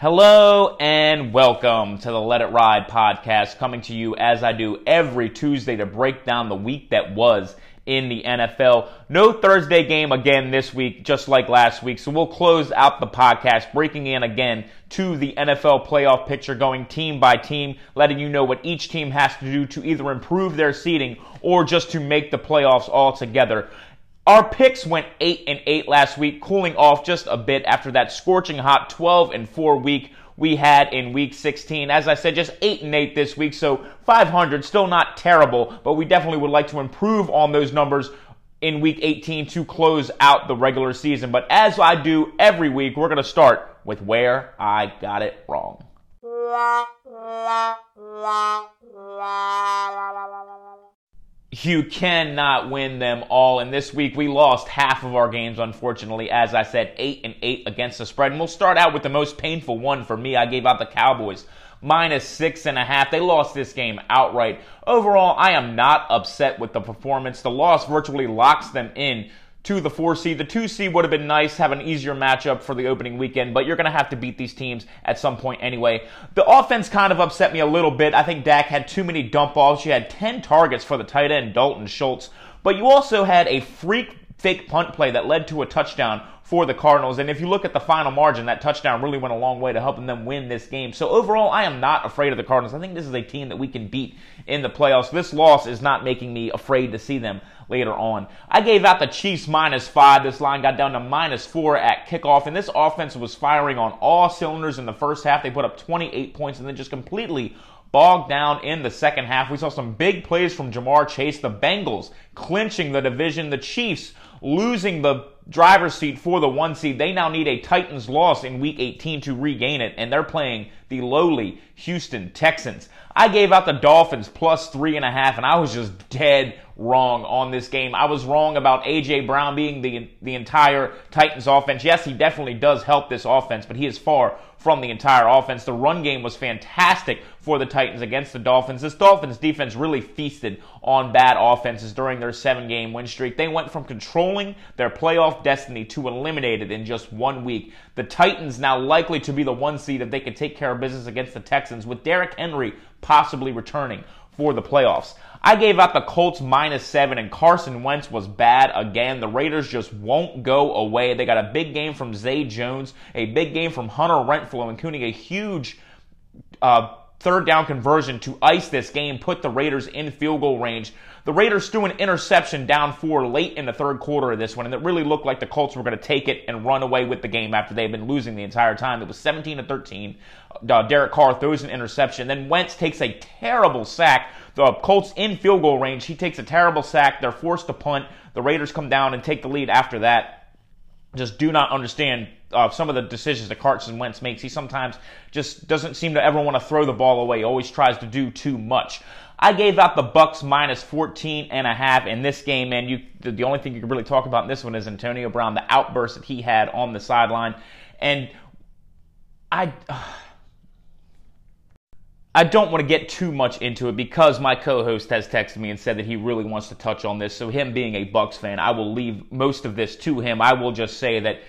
Hello and welcome to the Let It Ride podcast, coming to you as I do every Tuesday to break down the week that was in the NFL. No Thursday game again this week, just like last week. So we'll close out the podcast, breaking in again to the NFL playoff picture, going team by team, letting you know what each team has to do to either improve their seeding or just to make the playoffs altogether. Our picks went 8 and 8 last week, cooling off just a bit after that scorching hot 12 and 4 week we had in week 16. As I said, just 8 and 8 this week, so 500, still not terrible, but we definitely would like to improve on those numbers in week 18 to close out the regular season. But as I do every week, we're going to start with where I got it wrong. You cannot win them all. And this week we lost half of our games, unfortunately. As I said, eight and eight against the spread. And we'll start out with the most painful one for me. I gave out the Cowboys minus six and a half. They lost this game outright. Overall, I am not upset with the performance. The loss virtually locks them in to the four seed. The two seed would have been nice, have an easier matchup for the opening weekend, but you're going to have to beat these teams at some point anyway. The offense kind of upset me a little bit. I think Dak had too many dump offs. You had 10 targets for the tight end, Dalton Schultz, but you also had a freak fake punt play that led to a touchdown for the Cardinals. And if you look at the final margin, that touchdown really went a long way to helping them win this game. So overall, I am not afraid of the Cardinals. I think this is a team that we can beat in the playoffs. This loss is not making me afraid to see them later on. I gave out the Chiefs minus five. This line got down to minus four at kickoff, and this offense was firing on all cylinders in the first half. They put up 28 points and then just completely bogged down in the second half. We saw some big plays from Ja'Marr Chase, the Bengals clinching the division, the Chiefs losing the driver's seat for the one seed. They now need a Titans loss in week 18 to regain it, and they're playing the lowly Houston Texans. I gave out the Dolphins plus three and a half, and I was just dead wrong on this game. I was wrong about AJ Brown being the the entire Titans offense. Yes, he definitely does help this offense, but he is far from the entire offense. The run game was fantastic for the Titans against the Dolphins. This Dolphins defense really feasted on bad offenses during their seven game win streak. They went from controlling their playoff destiny to eliminated in just one week. The Titans now likely to be the one seed if they can take care of business against the Texans with Derrick Henry possibly returning for the playoffs. I gave out the Colts minus seven, and Carson Wentz was bad again. The Raiders just won't go away. They got a big game from Zay Jones, a big game from Hunter Renfrow, including a huge uh, third down conversion to ice this game, put the Raiders in field goal range. The Raiders threw an interception down four late in the third quarter of this one, and it really looked like the Colts were going to take it and run away with the game after they've been losing the entire time. It was 17 to 13. Uh, Derek Carr throws an interception. Then Wentz takes a terrible sack. The Colts in field goal range. He takes a terrible sack. They're forced to punt. The Raiders come down and take the lead after that just do not understand uh, some of the decisions that Carson Wentz makes. He sometimes just doesn't seem to ever want to throw the ball away. He always tries to do too much. I gave out the Bucks minus 14 and a half in this game, and you the, only thing you can really talk about in this one is Antonio Brown, the outburst that he had on the sideline, and I. Uh, I don't want to get too much into it because my co-host has texted me and said that he really wants to touch on this. So him being a Bucks fan, I will leave most of this to him. I will just say that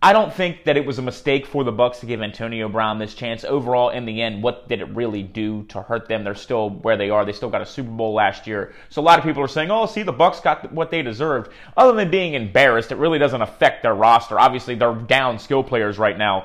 I don't think that it was a mistake for the Bucks to give Antonio Brown this chance. Overall, in the end, what did it really do to hurt them? They're still where they are. They still got a Super Bowl last year. So a lot of people are saying, "Oh, see, the Bucks got what they deserved." Other than being embarrassed, it really doesn't affect their roster. Obviously, they're down skill players right now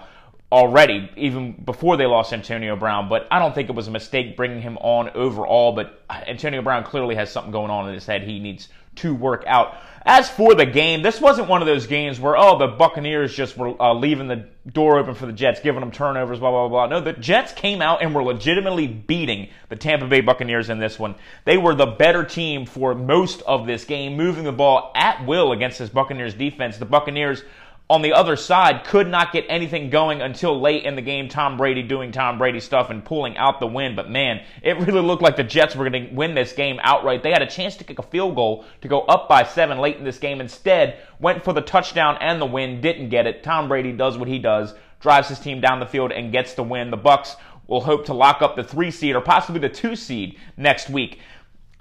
already, even before they lost Antonio Brown. But I don't think it was a mistake bringing him on overall. But Antonio Brown clearly has something going on in his head he needs to work out. As for the game, this wasn't one of those games where, oh, the Buccaneers just were uh, leaving the door open for the Jets, giving them turnovers, blah, blah, blah. No, the Jets came out and were legitimately beating the Tampa Bay Buccaneers in this one. They were the better team for most of this game, moving the ball at will against this Buccaneers defense. The Buccaneers on the other side could not get anything going until late in the game. Tom Brady doing Tom Brady stuff and pulling out the win. But man, it really looked like the Jets were going to win this game outright. They had a chance to kick a field goal to go up by seven late in this game. Instead, went for the touchdown and the win, didn't get it. Tom Brady does what he does, drives his team down the field and gets the win. The Bucks will hope to lock up the three seed or possibly the two seed next week.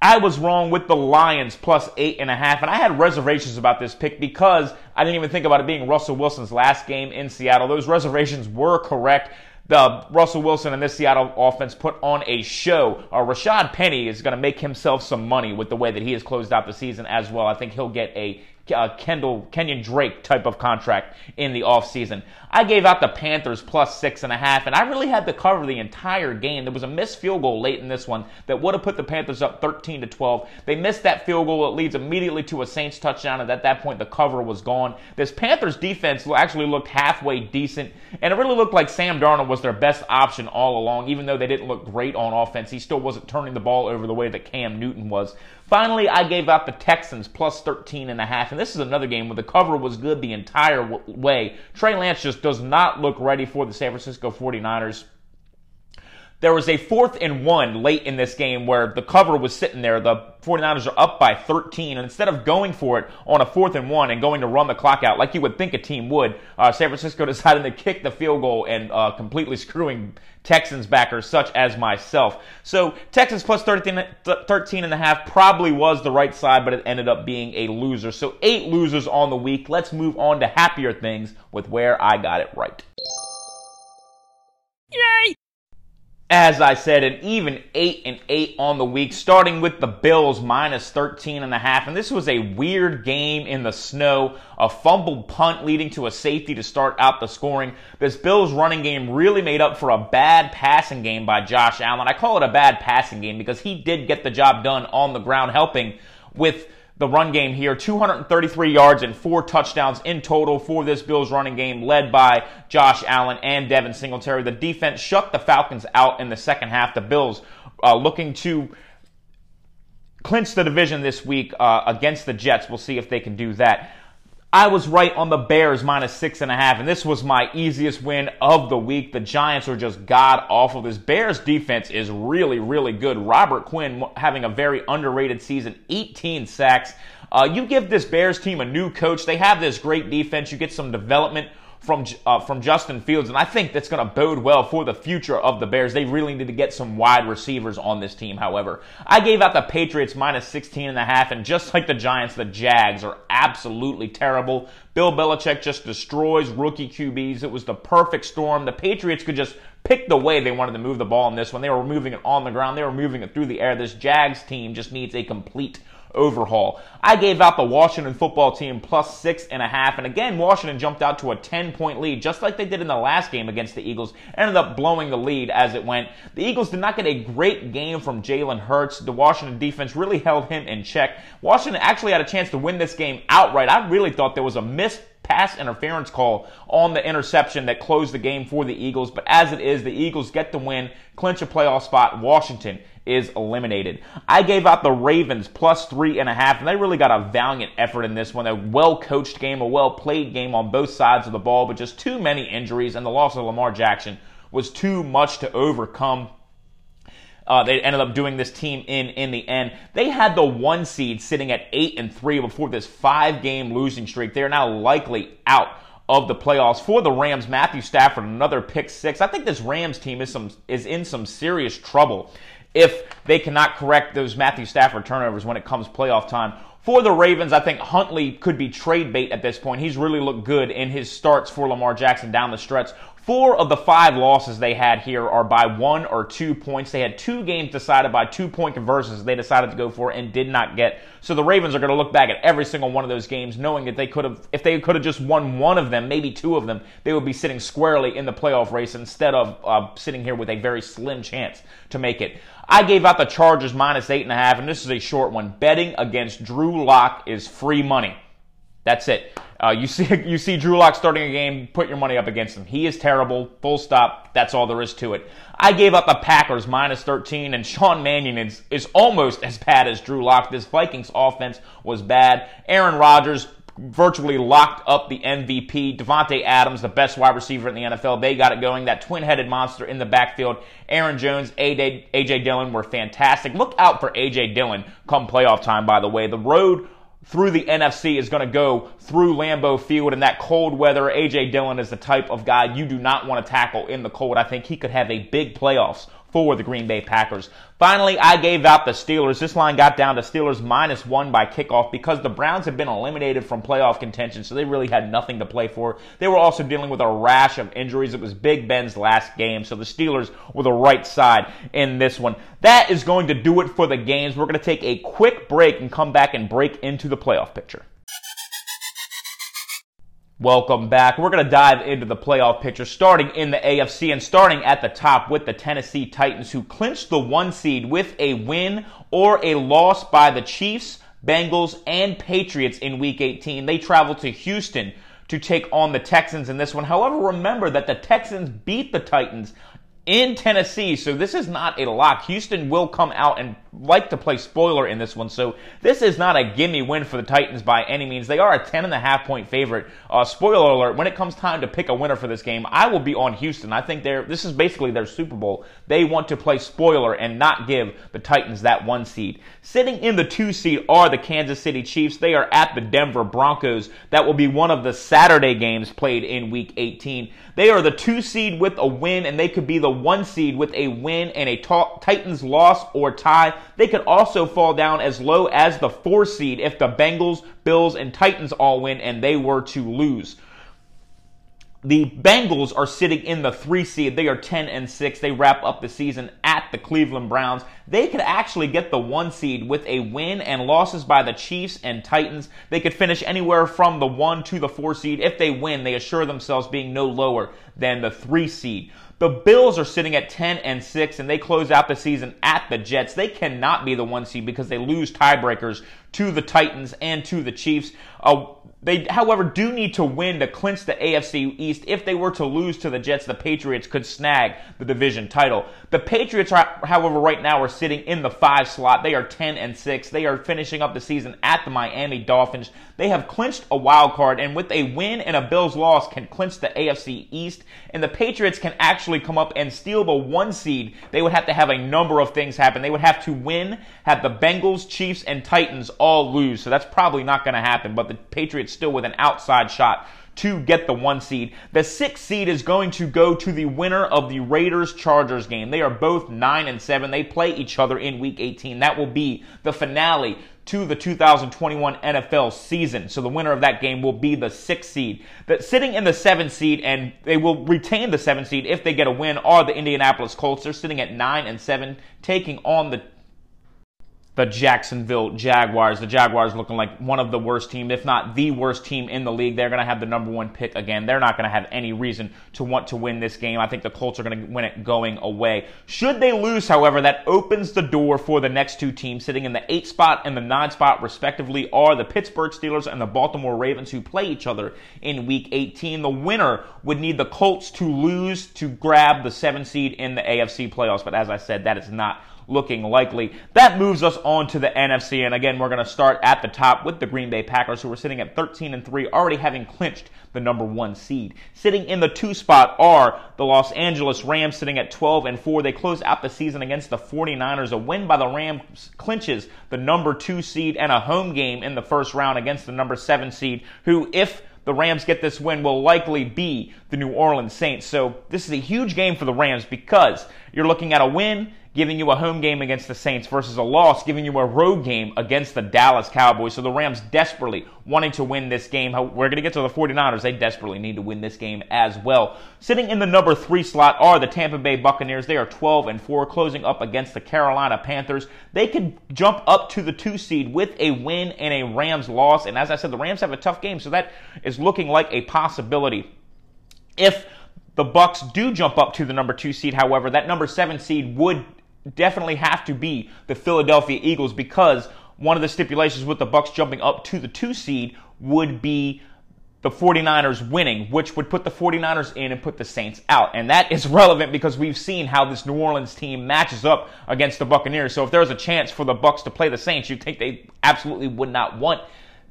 I was wrong with the Lions plus eight and a half, and I had reservations about this pick because I didn't even think about it being Russell Wilson's last game in Seattle. Those reservations were correct the Russell Wilson and this Seattle offense put on a show. Uh, Rashaad Penny is going to make himself some money with the way that he has closed out the season as well. I think he'll get a uh, Kendall Kenyan Drake type of contract in the offseason. I gave out the Panthers plus six and a half, and I really had to cover the entire game. There was a missed field goal late in this one that would have put the Panthers up 13 to 12. They missed that field goal. It leads immediately to a Saints touchdown, and at that point, the cover was gone. This Panthers defense actually looked halfway decent, and it really looked like Sam Darnold was their best option all along, even though they didn't look great on offense. He still wasn't turning the ball over the way that Cam Newton was. Finally, I gave out the Texans plus 13 and a half, and this is another game where the cover was good the entire way. Trey Lance just does not look ready for the San Francisco 49ers. There was a fourth and one late in this game where the cover was sitting there. The 49ers are up by 13. And instead of going for it on a fourth and one and going to run the clock out like you would think a team would, uh, San Francisco decided to kick the field goal and uh, completely screwing Texans backers such as myself. So Texans plus 13, 13 and a half probably was the right side, but it ended up being a loser. So eight losers on the week. Let's move on to happier things with where I got it right. Yay! As I said, an even 8 and 8 on the week, starting with the Bills minus 13 and a half. And this was a weird game in the snow, a fumbled punt leading to a safety to start out the scoring. This Bills running game really made up for a bad passing game by Josh Allen. I call it a bad passing game because he did get the job done on the ground, helping with the run game here 233 yards and four touchdowns in total for this Bills running game, led by Josh Allen and Devin Singletary. The defense shut the Falcons out in the second half. The Bills uh, looking to clinch the division this week uh, against the Jets. We'll see if they can do that. I was right on the Bears minus six and a half, and this was my easiest win of the week. The Giants are just god awful. This Bears defense is really, really good. Robert Quinn having a very underrated season, 18 sacks. Uh, you give this Bears team a new coach. They have this great defense. You get some development from uh, from Justin Fields, and I think that's going to bode well for the future of the Bears. They really need to get some wide receivers on this team. However, I gave out the Patriots minus 16 and a half, and just like the Giants, the Jags are absolutely terrible. Bill Belichick just destroys rookie QBs. It was the perfect storm. The Patriots could just pick the way they wanted to move the ball in this one. They were moving it on the ground. They were moving it through the air. This Jags team just needs a complete overhaul. I gave out the Washington football team plus six and a half. And again, Washington jumped out to a 10 point lead, just like they did in the last game against the Eagles. Ended up blowing the lead as it went. The Eagles did not get a great game from Jalen Hurts. The Washington defense really held him in check. Washington actually had a chance to win this game outright. I really thought there was a missed pass interference call on the interception that closed the game for the Eagles. But as it is, the Eagles get the win, clinch a playoff spot. Washington is eliminated. I gave out the Ravens plus three and a half, and they really got a valiant effort in this one. A well coached game, a well played game on both sides of the ball, but just too many injuries, and the loss of Lamar Jackson was too much to overcome. Uh, they ended up doing this team in in the end. They had the one seed sitting at eight and three before this five game losing streak. They are now likely out of the playoffs for the Rams. Matthew Stafford, another pick six. I think this Rams team is some is in some serious trouble if they cannot correct those Matthew Stafford turnovers when it comes playoff time. For the Ravens, I think Huntley could be trade bait at this point. He's really looked good in his starts for Lamar Jackson down the stretch. Four of the five losses they had here are by one or two points. They had two games decided by two point conversions they decided to go for and did not get. So the Ravens are going to look back at every single one of those games knowing that they could have, if they could have just won one of them, maybe two of them, they would be sitting squarely in the playoff race instead of uh, sitting here with a very slim chance to make it. I gave out the Chargers minus eight and a half, and this is a short one. Betting against Drew Lock is free money. That's it. Uh, you see, you see Drew Lock starting a game, put your money up against him. He is terrible. Full stop. That's all there is to it. I gave up the Packers minus 13, and Sean Mannion is, is almost as bad as Drew Lock. This Vikings offense was bad. Aaron Rodgers virtually locked up the MVP. Davante Adams, the best wide receiver in the NFL. They got it going. That twin-headed monster in the backfield. Aaron Jones, AJ, AJ Dillon were fantastic. Look out for AJ Dillon come playoff time, by the way. The road through the NFC is going to go through Lambeau Field in that cold weather. AJ Dillon is the type of guy you do not want to tackle in the cold. I think he could have a big playoffs for the Green Bay Packers. Finally, I gave out the Steelers. This line got down to Steelers minus one by kickoff because the Browns had been eliminated from playoff contention, so they really had nothing to play for. They were also dealing with a rash of injuries. It was Big Ben's last game, so the Steelers were the right side in this one. That is going to do it for the games. We're going to take a quick break and come back and break into the playoff picture. Welcome back. We're going to dive into the playoff picture starting in the AFC and starting at the top with the Tennessee Titans who clinched the one seed with a win or a loss by the Chiefs, Bengals, and Patriots in week 18. They traveled to Houston to take on the Texans in this one. However, remember that the Texans beat the Titans in Tennessee, so this is not a lock. Houston will come out and like to play spoiler in this one, so this is not a gimme win for the Titans by any means. They are a 10 and a half point favorite. Uh, spoiler alert, when it comes time to pick a winner for this game, I will be on Houston. I think they're, this is basically their Super Bowl. They want to play spoiler and not give the Titans that one seed. Sitting in the two seed are the Kansas City Chiefs. They are at the Denver Broncos. That will be one of the Saturday games played in week 18. They are the two seed with a win, and they could be the one seed with a win and a Titans loss or tie. They could also fall down as low as the four seed if the Bengals, Bills, and Titans all win and they were to lose. The Bengals are sitting in the three seed. They are 10 and 6. They wrap up the season at the Cleveland Browns. They could actually get the one seed with a win and losses by the Chiefs and Titans. They could finish anywhere from the one to the four seed. If they win, they assure themselves being no lower than the three seed. The Bills are sitting at 10 and 6 and they close out the season at the Jets. They cannot be the one seed because they lose tiebreakers to the Titans and to the Chiefs. Uh, they, however, do need to win to clinch the AFC East. If they were to lose to the Jets, the Patriots could snag the division title. The Patriots, are, however, right now are sitting in the five slot. They are 10 and 6. They are finishing up the season at the Miami Dolphins. They have clinched a wild card, and with a win and a Bills loss, can clinch the AFC East. And the Patriots can actually come up and steal the one seed. They would have to have a number of things happen. They would have to win, have the Bengals, Chiefs, and Titans all lose. So that's probably not going to happen. But the Patriots still with an outside shot to get the one seed. The sixth seed is going to go to the winner of the Raiders Chargers game. They are both 9 and 7. They play each other in week 18. That will be the finale to the 2021 NFL season. So the winner of that game will be the sixth seed. That sitting in the seventh seed, and they will retain the seventh seed if they get a win, are the Indianapolis Colts. They're sitting at 9 and 7, taking on the the Jacksonville Jaguars. The Jaguars looking like one of the worst teams, if not the worst team in the league. They're going to have the number one pick again. They're not going to have any reason to want to win this game. I think the Colts are going to win it going away. Should they lose, however, that opens the door for the next two teams sitting in the eight spot and the nine spot, respectively, are the Pittsburgh Steelers and the Baltimore Ravens, who play each other in Week 18. The winner would need the Colts to lose to grab the seven seed in the AFC playoffs. But as I said, that is not looking likely. That moves us on to the NFC, and again, we're going to start at the top with the Green Bay Packers, who are sitting at 13 and 3, already having clinched the number one seed. Sitting in the two spot are the Los Angeles Rams, sitting at 12 and 4. They close out the season against the 49ers. A win by the Rams clinches the number two seed and a home game in the first round against the number seven seed, who, if the Rams get this win will likely be the New Orleans Saints. So this is a huge game for the Rams because you're looking at a win giving you a home game against the Saints versus a loss giving you a road game against the Dallas Cowboys. So the Rams desperately wanting to win this game. We're going to get to the 49ers. They desperately need to win this game as well. Sitting in the number three slot are the Tampa Bay Buccaneers. They are 12 and 4, closing up against the Carolina Panthers. They could jump up to the two seed with a win and a Rams loss. And as I said, the Rams have a tough game, so that is looking like a possibility. If the Bucks do jump up to the number two seed, however, that number seven seed would definitely have to be the Philadelphia Eagles because one of the stipulations with the Bucks jumping up to the 2 seed would be the 49ers winning, which would put the 49ers in and put the Saints out. And that is relevant because we've seen how this New Orleans team matches up against the Buccaneers. So if there's a chance for the Bucks to play the Saints, you'd think they absolutely would not want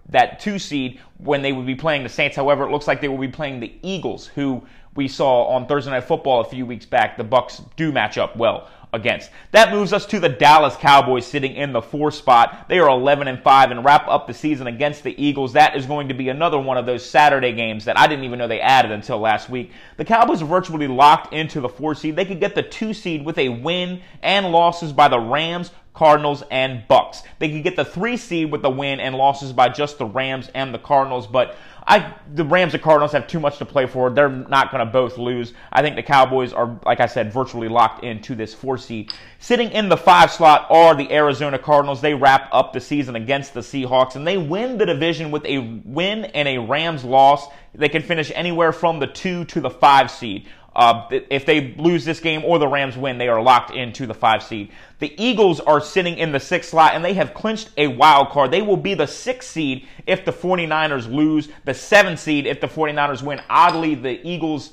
that 2 seed when they would be playing the Saints. However, it looks like they will be playing the Eagles, who we saw on Thursday Night Football a few weeks back. The Bucks do match up well against. That moves us to the Dallas Cowboys sitting in the four spot. They are 11 and 5 and wrap up the season against the Eagles. That is going to be another one of those Saturday games that I didn't even know they added until last week. The Cowboys are virtually locked into the four seed. They could get the two seed with a win and losses by the Rams, Cardinals, and Bucks. They could get the three seed with the win and losses by just the Rams and the Cardinals, but I the Rams and Cardinals have too much to play for. They're not going to both lose. I think the Cowboys are, like I said, virtually locked into this four seed. Sitting in the five slot are the Arizona Cardinals. They wrap up the season against the Seahawks and they win the division with a win and a Rams loss. They can finish anywhere from the two to the five seed. Uh, if they lose this game or the Rams win, they are locked into the five seed. The Eagles are sitting in the sixth slot and they have clinched a wild card. They will be the sixth seed if the 49ers lose, the seventh seed if the 49ers win. Oddly, the Eagles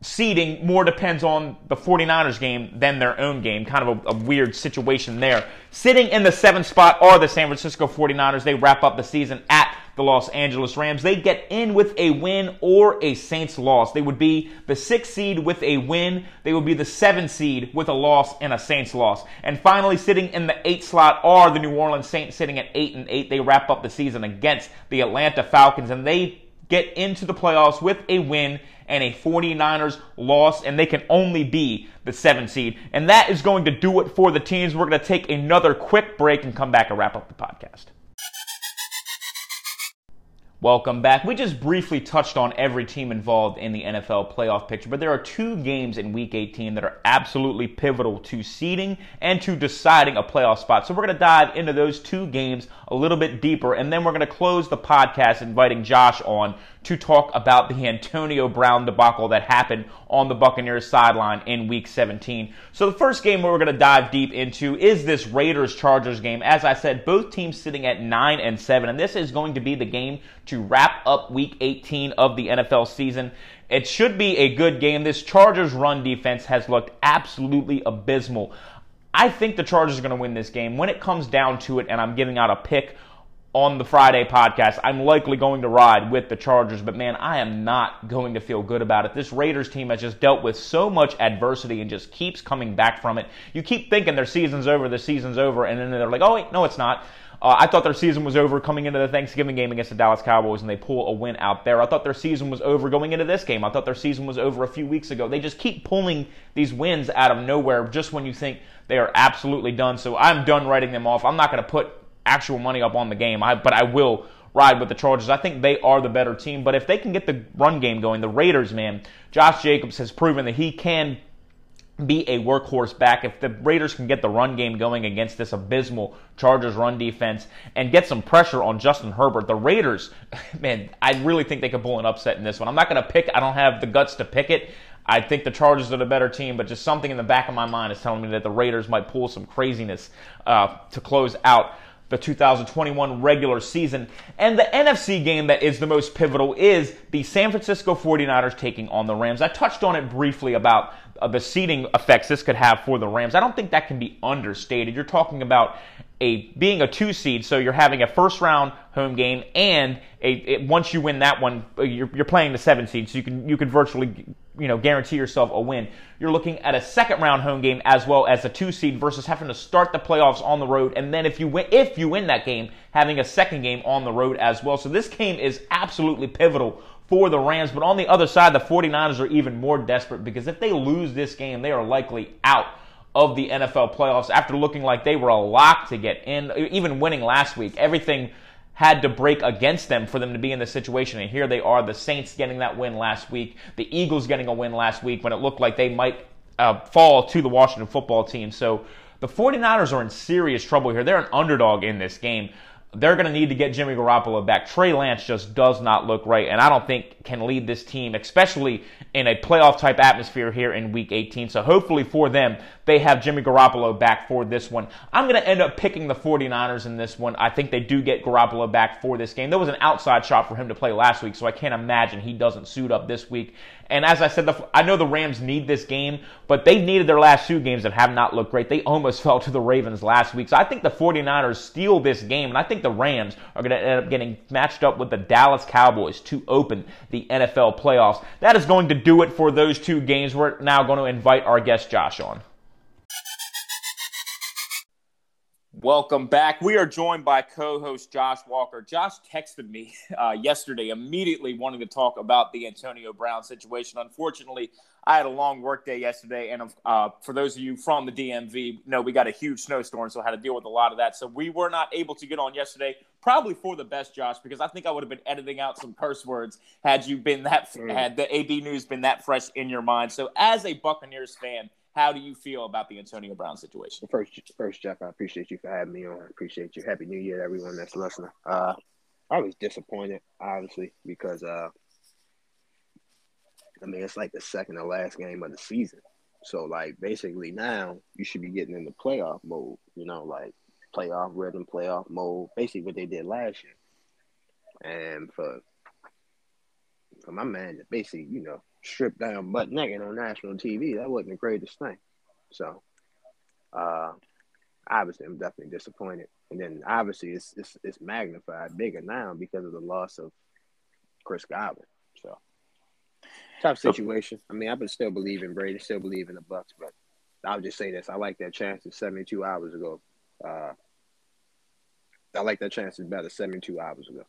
seeding more depends on the 49ers game than their own game. Kind of a, a, weird situation there. Sitting in the seventh spot are the San Francisco 49ers. They wrap up the season at the Los Angeles Rams. They get in with a win or a Saints loss. They would be the sixth seed with a win. They would be the seventh seed with a loss and a Saints loss. And finally, sitting in the eighth slot are the New Orleans Saints sitting at eight and eight. They wrap up the season against the Atlanta Falcons and they get into the playoffs with a win and a 49ers loss, and they can only be the seven seed. And that is going to do it for the teams. We're going to take another quick break and come back and wrap up the podcast. Welcome back. We just briefly touched on every team involved in the NFL playoff picture, but there are two games in Week 18 that are absolutely pivotal to seeding and to deciding a playoff spot. So we're going to dive into those two games a little bit deeper, and then we're going to close the podcast inviting Josh on to talk about the Antonio Brown debacle that happened on the Buccaneers sideline in week 17. So the first game we're going to dive deep into is this Raiders Chargers game. As I said, both teams sitting at 9 and 7 and this is going to be the game to wrap up week 18 of the NFL season. It should be a good game. This Chargers run defense has looked absolutely abysmal. I think the Chargers are going to win this game. When it comes down to it and I'm giving out a pick on the Friday podcast, I'm likely going to ride with the Chargers, but man, I am not going to feel good about it. This Raiders team has just dealt with so much adversity and just keeps coming back from it. You keep thinking their season's over, the season's over, and then they're like, oh, wait, no, it's not. Uh, I thought their season was over coming into the Thanksgiving game against the Dallas Cowboys, and they pull a win out there. I thought their season was over going into this game. I thought their season was over a few weeks ago. They just keep pulling these wins out of nowhere just when you think they are absolutely done. So I'm done writing them off. I'm not going to put actual money up on the game. I, but I will ride with the Chargers. I think they are the better team. But if they can get the run game going, the Raiders, man, Josh Jacobs has proven that he can be a workhorse back. If the Raiders can get the run game going against this abysmal Chargers run defense and get some pressure on Justin Herbert, the Raiders, man, I really think they could pull an upset in this one. I'm not going to pick, I don't have the guts to pick it. I think the Chargers are the better team, but just something in the back of my mind is telling me that the Raiders might pull some craziness uh, to close out the 2021 regular season. And the NFC game that is the most pivotal is the San Francisco 49ers taking on the Rams. I touched on it briefly about uh, the seeding effects this could have for the Rams. I don't think that can be understated. You're talking about a being a two seed, so you're having a first round home game, and a, once you win that one, uh, you're, you're playing the seven seed, so you can you can virtually you know guarantee yourself a win. You're looking at a second round home game as well as a two seed versus having to start the playoffs on the road, and then if you win if you win that game, having a second game on the road as well. So this game is absolutely pivotal for the Rams. But on the other side, the 49ers are even more desperate because if they lose this game, they are likely out of the NFL playoffs after looking like they were a lock to get in, even winning last week. Everything had to break against them for them to be in this situation. And here they are, the Saints getting that win last week, the Eagles getting a win last week when it looked like they might uh, fall to the Washington football team. So the 49ers are in serious trouble here. They're an underdog in this game they're going to need to get Jimmy Garoppolo back. Trey Lance just does not look right, and I don't think can lead this team, especially in a playoff type atmosphere here in Week 18. So hopefully for them, they have Jimmy Garoppolo back for this one. I'm going to end up picking the 49ers in this one. I think they do get Garoppolo back for this game. There was an outside shot for him to play last week, so I can't imagine he doesn't suit up this week. And as I said, the, I know the Rams need this game, but they've needed their last two games that have not looked great. They almost fell to the Ravens last week. So I think the 49ers steal this game, and I think the Rams are going to end up getting matched up with the Dallas Cowboys to open the NFL playoffs. That is going to do it for those two games. We're now going to invite our guest Josh on. Welcome back. We are joined by co-host Josh Walker. Josh texted me uh, yesterday, immediately wanting to talk about the Antonio Brown situation. Unfortunately, I had a long work day yesterday, and uh, for those of you from the DMV, know we got a huge snowstorm, so I had to deal with a lot of that. So we were not able to get on yesterday. Probably for the best, Josh, because I think I would have been editing out some curse words had you been that mm. had the AB news been that fresh in your mind. So as a Buccaneers fan how do you feel about the Antonio Brown situation? First, first, Jeff, I appreciate you for having me on. I appreciate you. Happy New Year to everyone that's listening. Uh, I was disappointed, obviously, because uh, I mean it's like the second or last game of the season. So like basically now you should be getting into playoff mode, you know, like playoff rhythm, playoff mode, basically what they did last year. And for for my man to basically, you know, stripped down butt naked on national TV. That wasn't the greatest thing. So, uh, obviously, I'm definitely disappointed. And then obviously, it's it's, it's magnified bigger now because of the loss of Chris Godwin. So, tough situation. I mean, I would still believe in Brady, still believe in the Bucks, but I'll just say this: I like that chance It's 72 hours ago. Uh, I like that chance better 72 hours ago.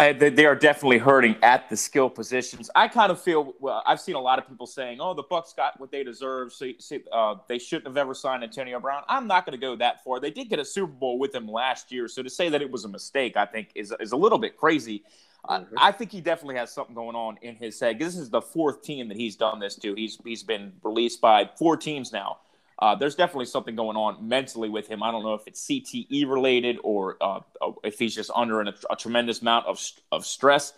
I, they are definitely hurting at the skill positions. I kind of feel well. I've seen a lot of people saying, "Oh, the Bucks got what they deserve. So, uh, they shouldn't have ever signed Antonio Brown." I'm not going to go that far. They did get a Super Bowl with him last year, so to say that it was a mistake, I think, is is a little bit crazy. Mm-hmm. I think he definitely has something going on in his head. This is the fourth team that he's done this to. He's he's been released by four teams now uh, there's definitely something going on mentally with him. I don't know if it's CTE related or uh, if he's just under an, a tremendous amount of, of stress.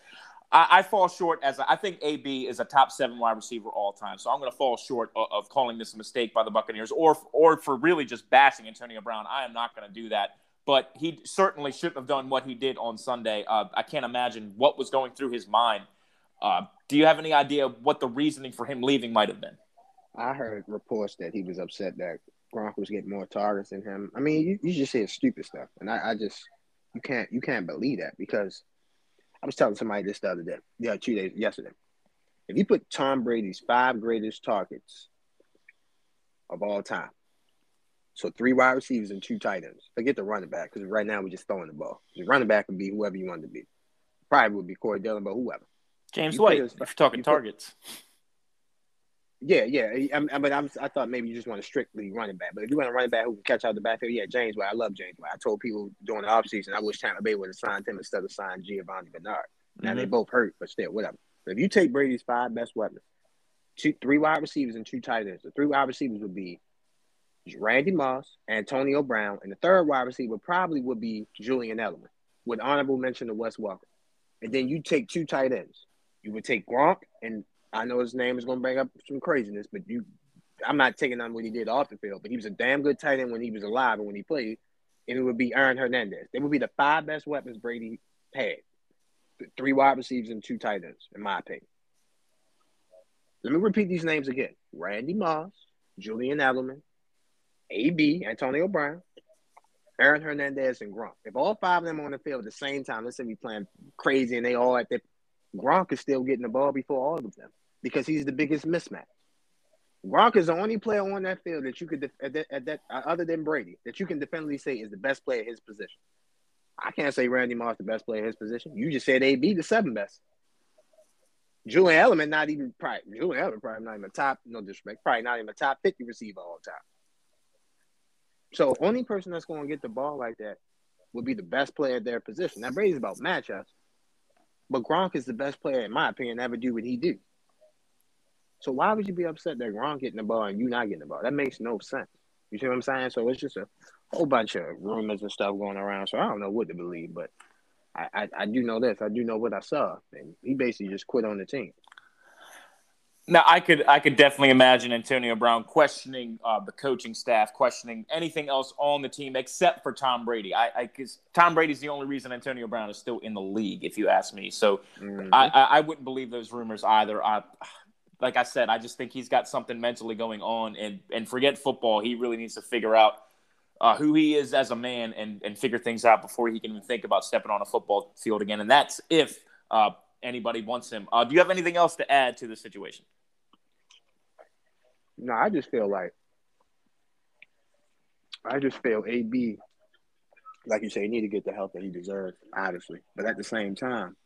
I, I, fall short as I think AB is a top seven wide receiver all time. So I'm going to fall short of, of, calling this a mistake by the Buccaneers or or for really just bashing Antonio Brown. I am not going to do that. But he certainly shouldn't have done what he did on Sunday. Uh, I can't imagine what was going through his mind. Uh, do you have any idea what the reasoning for him leaving might have been? I heard reports that he was upset that Gronk was getting more targets than him. I mean, you, you just say stupid stuff, and I, I just you can't you can't believe that because I was telling somebody this the other day, yeah, two days yesterday. If you put Tom Brady's five greatest targets of all time, so three wide receivers and two tight ends. Forget the running back because right now we're just throwing the ball. The running back would be whoever you want to be. Probably would be Corey Dillon, but whoever. James you White. If you're talking targets. Put, yeah, yeah. I, I, but I'm, I thought maybe you just want to strictly running back. But if you want to running back who can catch out the backfield, yeah, James White. I love James White. I told people during the offseason I wish Tampa Bay would have signed him instead of signed Giovani Bernard. Now mm-hmm. they both hurt, but still, whatever. But if you take Brady's five best weapons, two, three wide receivers and two tight ends, the three wide receivers would be Randy Moss, Antonio Brown, and the third wide receiver probably would be Julian Edelman, with honorable mention to Wes Welker. And then you take two tight ends. You would take Gronk and I know his name is going to bring up some craziness, but you, I'm not taking on what he did off the field, but he was a damn good tight end when he was alive and when he played. And it would be Aaron Hernandez. They would be the five best weapons Brady had. Three wide receivers and two tight ends, in my opinion. Let me repeat these names again: Randy Moss, Julian Edelman, AB, Antonio Brown, Aaron Hernandez, and Gronk. If all five of them on the field at the same time, let's say we playing crazy and they all at their Gronk is still getting the ball before all of them because he's the biggest mismatch. Gronk is the only player on that field that you could, def- at that, at that uh, other than Brady, that you can definitively say is the best player at his position. I can't say Randy Moss the best player at his position. You just said AB the seventh best. Julian Edelman not even probably Julian Edelman probably not even a top no disrespect probably not even a top fifty receiver all time. So only person that's going to get the ball like that would be the best player at their position. Now Brady's about matchups, but Gronk is the best player in my opinion ever do what he do. So why would you be upset that Gronk getting the ball and you not getting the ball? That makes no sense. You see what I'm saying? So it's just a whole bunch of rumors and stuff going around. So I don't know what to believe, but I, I, I do know this. I do know what I saw, and he basically just quit on the team. Now I could I could definitely imagine Antonio Brown questioning uh, the coaching staff, questioning anything else on the team except for Tom Brady. I because Tom Brady's the only reason Antonio Brown is still in the league, if you ask me. So mm-hmm. I, I, I wouldn't believe those rumors either. I like I said, I just think he's got something mentally going on, and and forget football. He really needs to figure out uh, who he is as a man and and figure things out before he can even think about stepping on a football field again. And that's if uh, anybody wants him. Uh, do you have anything else to add to the situation? No, I just feel like I just feel AB, like you say, he need to get the help that he deserves, obviously. But at the same time,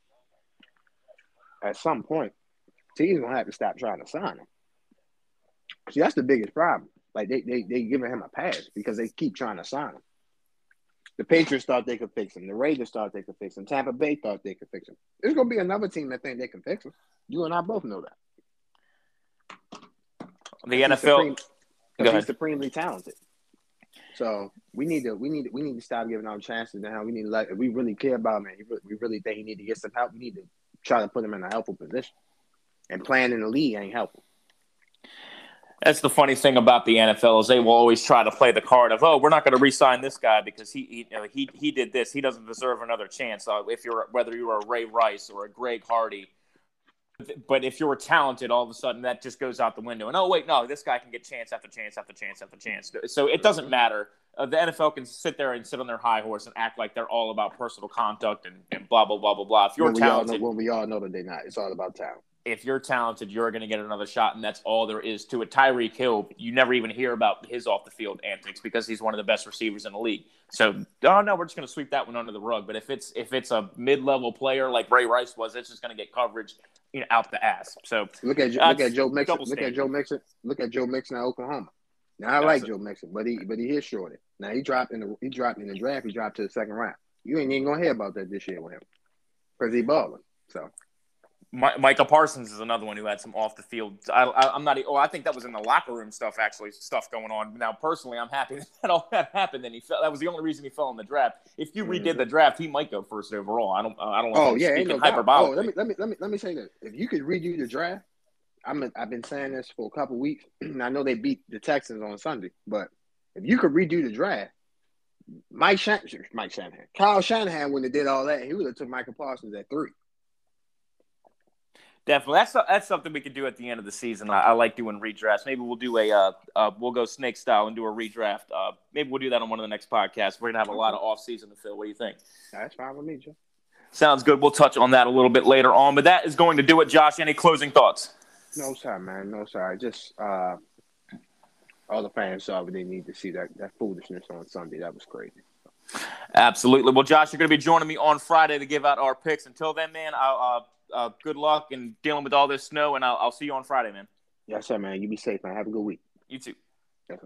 at some point, teams gonna have to stop trying to sign him. See, that's the biggest problem. Like they they they giving him a pass because they keep trying to sign him. The Patriots thought they could fix him. The Raiders thought they could fix him. Tampa Bay thought they could fix him. There's gonna be another team that think they can fix him. You and I both know that. The NFL, supreme, he's supremely talented. So we need to we need we need to stop giving our chances now. We need to let if we really care about him, man. We really think he need to get some help. We need to try to put him in a helpful position. And playing in the league ain't helpful. That's the funny thing about the NFL is they will always try to play the card of oh we're not going to re-sign this guy because he he, you know, he he did this he doesn't deserve another chance. Uh, if you're whether you are a Ray Rice or a Greg Hardy, but if you're talented, all of a sudden that just goes out the window. And oh wait, no, this guy can get chance after chance after chance after chance. So it doesn't matter. Uh, the NFL can sit there and sit on their high horse and act like they're all about personal conduct and, and blah blah blah blah blah. If you're when talented, know, when we all know that they're not, it's all about talent if you're talented, you're going to get another shot, and that's all there is to it. Tyreek Hill, you never even hear about his off the field antics because he's one of the best receivers in the league. So, oh no, we're just going to sweep that one under the rug. But if it's if it's a mid level player like Ray Rice was, it's just going to get coverage you know, out the ass. So look at uh, look at Joe Mixon. Look at Joe Mixon. Look at Joe Mixon at Oklahoma. Now I like Joe Mixon, but he but he is shorted. Now he dropped in the he dropped in the draft. He dropped to the second round. You ain't even gonna hear about that this year with him because he balling. So my, Micah Parsons is another one who had some off the field. I, am not. Oh, I think that was in the locker room stuff. Actually, stuff going on. Now, personally, I'm happy that all that happened. And he fell. That was the only reason he fell in the draft. If you redid mm-hmm. the draft, he might go first overall. I don't. I don't. Know oh yeah, ain't no hyperbolic. Oh, let me let me let me let me say this. If you could redo the draft, I'm. A, I've been saying this for a couple weeks. And I know they beat the Texans on Sunday, but if you could redo the draft, Mike Shanahan, Mike Shanahan, Kyle Shanahan wouldn't have did all that. He would have took Michael Parsons at three. Definitely, that's that's something we could do at the end of the season. I, I like doing redrafts. Maybe we'll do a uh, uh, we'll go snake style and do a redraft. Uh, maybe we'll do that on one of the next podcasts. We're gonna have a lot of off season to fill. What do you think? That's fine with me, Joe. Sounds good. We'll touch on that a little bit later on. But that is going to do it. Josh, any closing thoughts? No, sir, man. No, sir. Just uh, all the fans saw what they need to see that that foolishness on Sunday. That was crazy. Absolutely. Well, Josh, you're going to be joining me on Friday to give out our picks. Until then, man, I'll. Uh, good luck in dealing with all this snow, and I'll, I'll see you on Friday, man. Yes, sir, man. You be safe, man. Have a good week. You too. Yes.